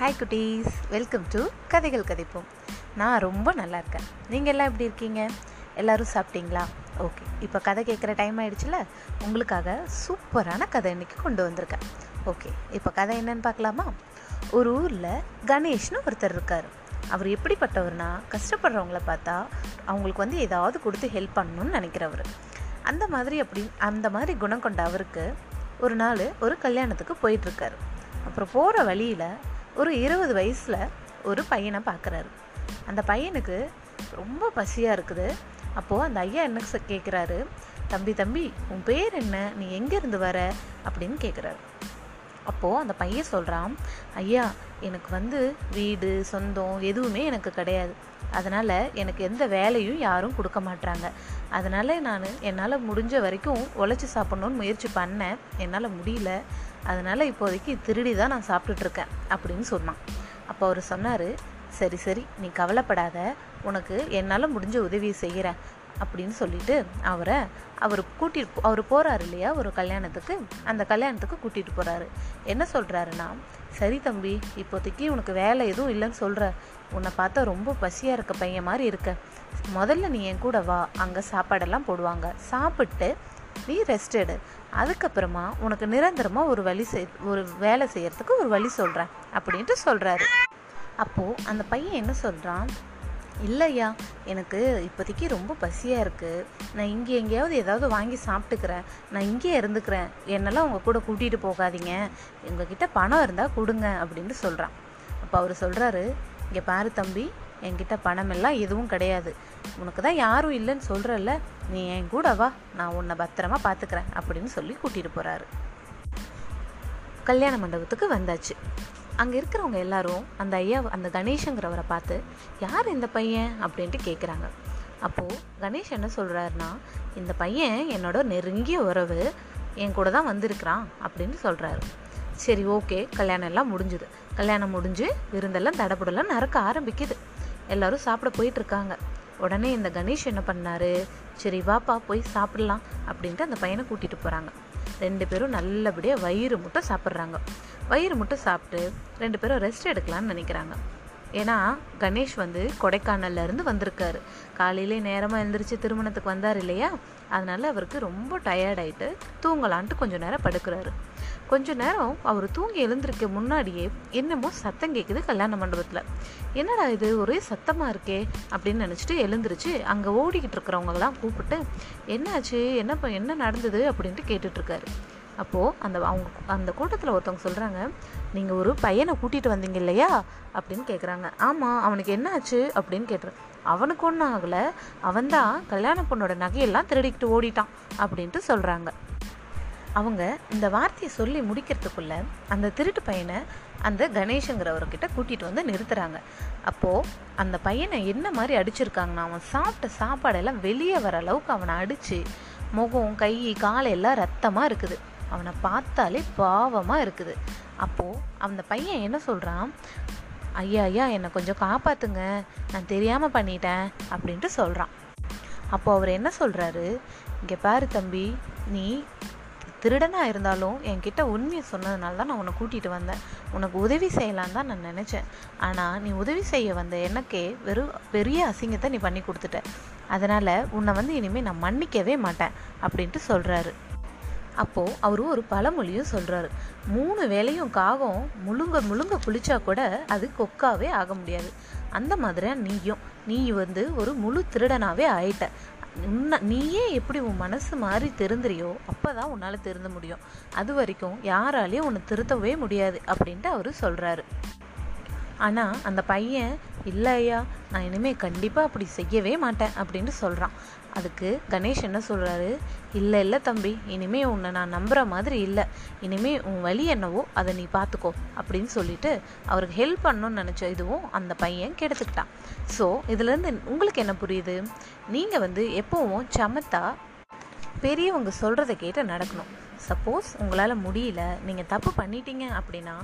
Hi குட்டீஸ். Welcome to கதைகள் கதைப்போம். நான் ரொம்ப நல்லா இருக்கேன். நீங்கள் எல்லாம் எப்படி இருக்கீங்க? எல்லோரும் சாப்பிட்டீங்களா? ஓகே இப்போ கதை கேட்குற டைம் ஆயிடுச்சுல? உங்களுக்காக சூப்பரான கதை இன்னைக்கு கொண்டு வந்திருக்கேன். ஓகே இப்போ கதை என்னன்னு பார்க்கலாமா? ஒரு ஊரில் கணேஷ்னு ஒருத்தர் இருக்கார். அவர் எப்படிப்பட்டவர்னா கஷ்டப்படுறவங்கள பார்த்தா அவங்களுக்கு வந்து ஏதாவது கொடுத்து ஹெல்ப் பண்ணணும்னு நினைக்கிறவர். அந்த மாதிரி அப்படி அந்த மாதிரி குணம் கொண்ட அவருக்கு ஒரு நாள் ஒரு கல்யாணத்துக்கு போயிட்டுருக்காரு அப்புறம் போகிற வழியில் ஒரு இருபது வயசில் ஒரு பையனை பார்க்குறாரு அந்த பையனுக்கு ரொம்ப பசியாக இருக்குது. அப்போது அந்த ஐயா என்ன கேட்குறாரு தம்பி தம்பி உன் பேர் என்ன? நீ எங்கேருந்து வர? அப்படின்னு கேட்குறாரு அப்போது அந்த பையன் சொல்கிறான் ஐயா எனக்கு வந்து வீடு சொந்தம் எதுவுமே எனக்கு கிடையாது. அதனால் எனக்கு எந்த வேலையும் யாரும் கொடுக்க மாட்டாங்க அதனால் நான் என்னால் முடிஞ்ச வரைக்கும் உழைச்சி சாப்பிட்ணுன்னு முயற்சி பண்ணேன். என்னால் முடியல. அதனால் இப்போதைக்கு திருடி தான் நான் சாப்பிட்டுட்ருக்கேன் அப்படின்னு சொன்னான். அப்போ அவர் சொன்னார் சரி சரி நீ கவலைப்படாத. உனக்கு என்னால் முடிஞ்ச உதவியை செய்கிறேன் அப்படின்னு சொல்லிட்டு அவரை அவர் கூட்டிட்டு அவர் போகிறாரு இல்லையா ஒரு கல்யாணத்துக்கு? அந்த கல்யாணத்துக்கு கூட்டிகிட்டு போகிறாரு என்ன சொல்கிறாருன்னா சரி தம்பி இப்போதைக்கு உனக்கு வேலை எதுவும் இல்லைன்னு சொல்கிற உன்னை பார்த்தா ரொம்ப பசியாக இருக்க பையன் மாதிரி இருக்க. முதல்ல நீ என் கூட வா. அங்கே சாப்பாடெல்லாம் போடுவாங்க. சாப்பிட்டு நீ ரெஸ்ட் எடு. அதுக்கப்புறமா உனக்கு நிரந்தரமாக ஒரு வழி செய் ஒரு வேலை செய்யறதுக்கு ஒரு வழி சொல்கிறேன் அப்படின்ட்டு சொல்கிறாரு அப்போது அந்த பையன் என்ன சொல்கிறான் இல்லையா எனக்கு இப்போதைக்கு ரொம்ப பசியாக இருக்குது நான் இங்கே எங்கேயாவது ஏதாவது வாங்கி சாப்பிட்டுக்கிறேன். நான் இங்கேயே இருந்துக்கிறேன். என்னெல்லாம் உங்கள் கூட கூட்டிகிட்டு போகாதீங்க. எங்ககிட்ட பணம் இருந்தால் கொடுங்க அப்படின்ட்டு சொல்கிறான் அப்போ அவர் சொல்கிறாரு இங்கே பாரு தம்பி என்கிட்ட பணமெல்லாம் எதுவும் கிடையாது. உனக்கு தான் யாரும் இல்லைன்னு சொல்கிறல்ல நீ என் கூட வா. நான் உன்னை பத்திரமா பார்த்துக்கிறேன் அப்படின்னு சொல்லி கூட்டிகிட்டு போகிறாரு கல்யாண மண்டபத்துக்கு வந்தாச்சு. அங்கே இருக்கிறவங்க எல்லாரும் அந்த ஐயா அந்த கணேஷங்கிறவரை பார்த்து யார் இந்த பையன்? அப்படின்ட்டு கேட்குறாங்க அப்போது கணேஷ் என்ன சொல்கிறாருன்னா இந்த பையன் என்னோட நெருங்கிய உறவு என் கூட தான் வந்திருக்கிறான் அப்படின்னு சொல்கிறாரு சரி ஓகே கல்யாணம் எல்லாம் முடிஞ்சுது. கல்யாணம் முடிஞ்சு விருந்தெல்லாம் தடபுடலாம் நறுக்க ஆரம்பிக்குது. எல்லாரும் சாப்பிட போயிட்டுருக்காங்க. உடனே இந்த கணேஷ் என்ன பண்ணாரு? சரி வாப்பா போய் சாப்பிடலாம் அப்படின்ட்டு அந்த பையனை கூட்டிகிட்டு போகிறாங்க ரெண்டு பேரும் நல்லபடியாக வயிறு முட்டை சாப்பிட்றாங்க. வயிறு முட்டை சாப்பிட்டு ரெண்டு பேரும் ரெஸ்ட் எடுக்கலாம்னு நினைக்கிறாங்க. ஏன்னா கணேஷ் வந்து கொடைக்கானல்ல இருந்து வந்திருக்காரு. காலையிலே நேரமாக எழுந்திரிச்சு திருமணத்துக்கு வந்தார் இல்லையா? அதனால அவருக்கு ரொம்ப டயர்டாயிட்டு தூங்கலான்ட்டு கொஞ்சம் நேரம் படுக்கிறாரு. கொஞ்ச நேரம் அவர் தூங்கி எழுந்திருக்க முன்னாடியே என்னமோ சத்தம் கேட்குது கல்யாண மண்டபத்தில். என்னடா இது? ஒரே சத்தமாக இருக்கே? அப்படின்னு நினச்சிட்டு எழுந்திருச்சு. அங்கே ஓடிக்கிட்டு இருக்கிறவங்கலாம் கூப்பிட்டு என்னாச்சு? என்ன என்ன நடந்தது? அப்படின்ட்டு கேட்டுட்ருக்காரு அப்போது அந்த அவங்க அந்த கூட்டத்தில் ஒருத்தவங்க சொல்கிறாங்க நீங்கள் ஒரு பையனை கூட்டிகிட்டு வந்தீங்க இல்லையா? அப்படின்னு கேட்குறாங்க ஆமாம் அவனுக்கு என்ன ஆச்சு அப்படின்னு கேட்டுறேன் அவனுக்கு ஒன்றும் ஆகலை. அவன்தான் கல்யாண பொண்ணோட நகையெல்லாம் திருடிக்கிட்டு ஓடிட்டான். அப்படின்ட்டு சொல்கிறாங்க அவங்க இந்த வார்த்தையை சொல்லி முடிக்கிறதுக்குள்ளே அந்த திருட்டு பையனை அந்த கணேஷங்கிறவர்கிட்ட கூட்டிகிட்டு வந்து நிறுத்துகிறாங்க அப்போது அந்த பையனை என்ன மாதிரி அடிச்சிருக்காங்கன்னா அவன் சாப்பிட்ட சாப்பாடெல்லாம் வெளியே வர அளவுக்கு அவனை அடித்து முகம் கை காலையெல்லாம் ரத்தமாக இருக்குது. அவனை பார்த்தாலே பாவமாக இருக்குது. அப்போது அந்த பையன் என்ன சொல்கிறான் ஐயா ஐயா என்னை கொஞ்சம் காப்பாற்றுங்க நான் தெரியாமல் பண்ணிட்டேன் அப்படின்ட்டு சொல்கிறான் அப்போது அவர் என்ன சொல்கிறாரு இங்கே பாரு தம்பி நீ திருடனாக இருந்தாலும் என்கிட்ட உண்மையை சொன்னதுனால தான் நான் உன்னை கூட்டிகிட்டு வந்தேன். உனக்கு உதவி செய்யலான்னு தான் நான் நினச்சேன். ஆனால் நீ உதவி செய்ய வந்த எனக்கே வெறும் பெரிய அசிங்கத்தை நீ பண்ணி கொடுத்துட்ட. அதனால் உன்னை வந்து இனிமேல் நான் மன்னிக்கவே மாட்டேன் அப்படின்ட்டு சொல்கிறாரு அப்போது அவர் ஒரு பழமொழியும் சொல்கிறாரு மூணு வேலையும் காகம் முழுங்க முழுங்க குளிச்சா கூட அது கொக்காவே ஆக முடியாது. அந்த மாதிரியாக நீயும்? நீ வந்து ஒரு முழு திருடனாகவே ஆயிட்ட. உன்னை நீயே எப்படி உன் மனசு மாதிரி திருந்துறியோ அப்போ தான் உன்னால் திருந்த முடியும். அது வரைக்கும் யாராலையும் உன்னை திருத்தவே முடியாது அப்படின்ட்டு அவர் சொல்கிறாரு ஆனால் அந்த பையன் இல்லை ஐயா நான் இனிமேல் கண்டிப்பாக அப்படி செய்யவே மாட்டேன் அப்படின்னு சொல்கிறான் அதுக்கு கணேஷ் என்ன சொல்கிறாரு இல்லை இல்லை தம்பி இனிமே உன்னை நான் நம்புகிற மாதிரி இல்லை. இனிமே உன் வழி என்னவோ அதை நீ பார்த்துக்கோ அப்படின்னு சொல்லிட்டு அவருக்கு ஹெல்ப் பண்ணணும்னு நினச்ச இதுவும் அந்த பையன் கெடுத்துக்கிட்டான். ஸோ இதுலேருந்து உங்களுக்கு என்ன புரியுது? நீங்கள் வந்து எப்போவும் சமத்தா பெரியவங்க சொல்கிறத கேட்டு நடக்கணும். சப்போஸ் உங்களால் முடியல நீங்கள் தப்பு பண்ணிட்டீங்க அப்படின்னா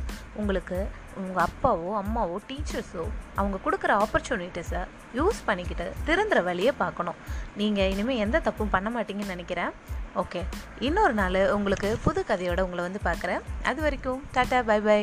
உங்களுக்கு உங்கள் அப்பாவோ அம்மாவோ டீச்சர்ஸோ அவங்க கொடுக்குற ஆப்பர்ச்சுனிட்டிஸை யூஸ் பண்ணிக்கிட்டு திறந்துற வழியை பார்க்கணும். நீங்கள் இனிமேல் எந்த தப்பும் பண்ண மாட்டீங்கன்னு நினைக்கிறேன். ஓகே இன்னொரு நாள் உங்களுக்கு புது கதையோட உங்களை வந்து பார்க்குறேன். அது வரைக்கும் டாட்டா பை பை